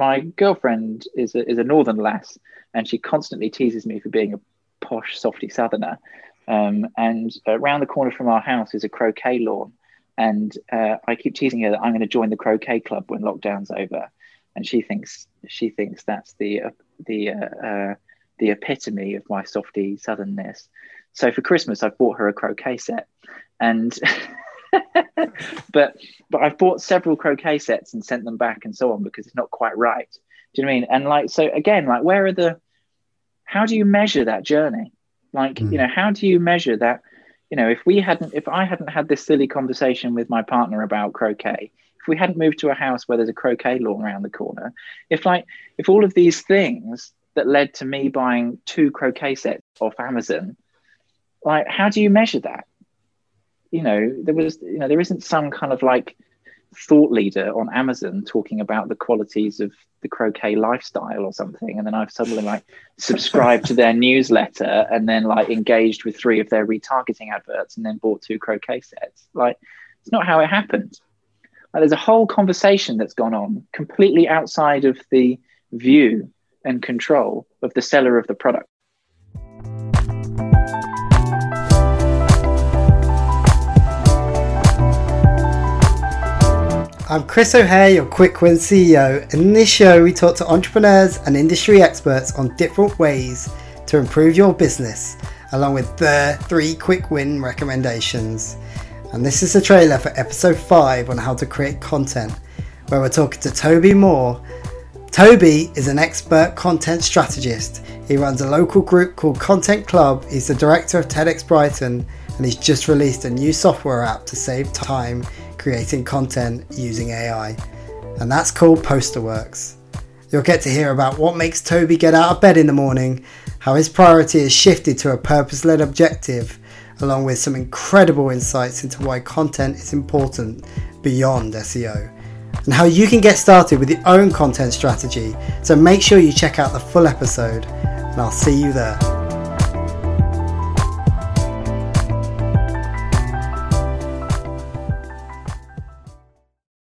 my girlfriend is a, is a northern lass, and she constantly teases me for being a posh softy southerner. Um, and around the corner from our house is a croquet lawn, and uh, I keep teasing her that I'm going to join the croquet club when lockdown's over, and she thinks she thinks that's the uh, the uh, uh the epitome of my softy southernness. So for Christmas, I've bought her a croquet set, and but but I've bought several croquet sets and sent them back and so on because it's not quite right. Do you know what I mean? And like so again, like where are the how do you measure that journey? Like, mm. you know, how do you measure that? You know, if we hadn't if I hadn't had this silly conversation with my partner about croquet, if we hadn't moved to a house where there's a croquet lawn around the corner, if like if all of these things that led to me buying two croquet sets off Amazon, like how do you measure that? You know, there was, you know, there isn't some kind of like thought leader on Amazon talking about the qualities of the croquet lifestyle or something. And then I've suddenly like subscribed to their newsletter and then like engaged with three of their retargeting adverts and then bought two croquet sets. Like, it's not how it happened. Like, there's a whole conversation that's gone on completely outside of the view and control of the seller of the product. I'm Chris O'Hare, your Quick Win CEO. In this show, we talk to entrepreneurs and industry experts on different ways to improve your business, along with their three quick win recommendations. And this is a trailer for episode 5 on how to create content, where we're talking to Toby Moore. Toby is an expert content strategist. He runs a local group called Content Club. He's the director of TEDx Brighton, and he's just released a new software app to save time creating content using AI, and that's called Posterworks. You'll get to hear about what makes Toby get out of bed in the morning, how his priority has shifted to a purpose led objective, along with some incredible insights into why content is important beyond SEO, and how you can get started with your own content strategy. So make sure you check out the full episode, and I'll see you there.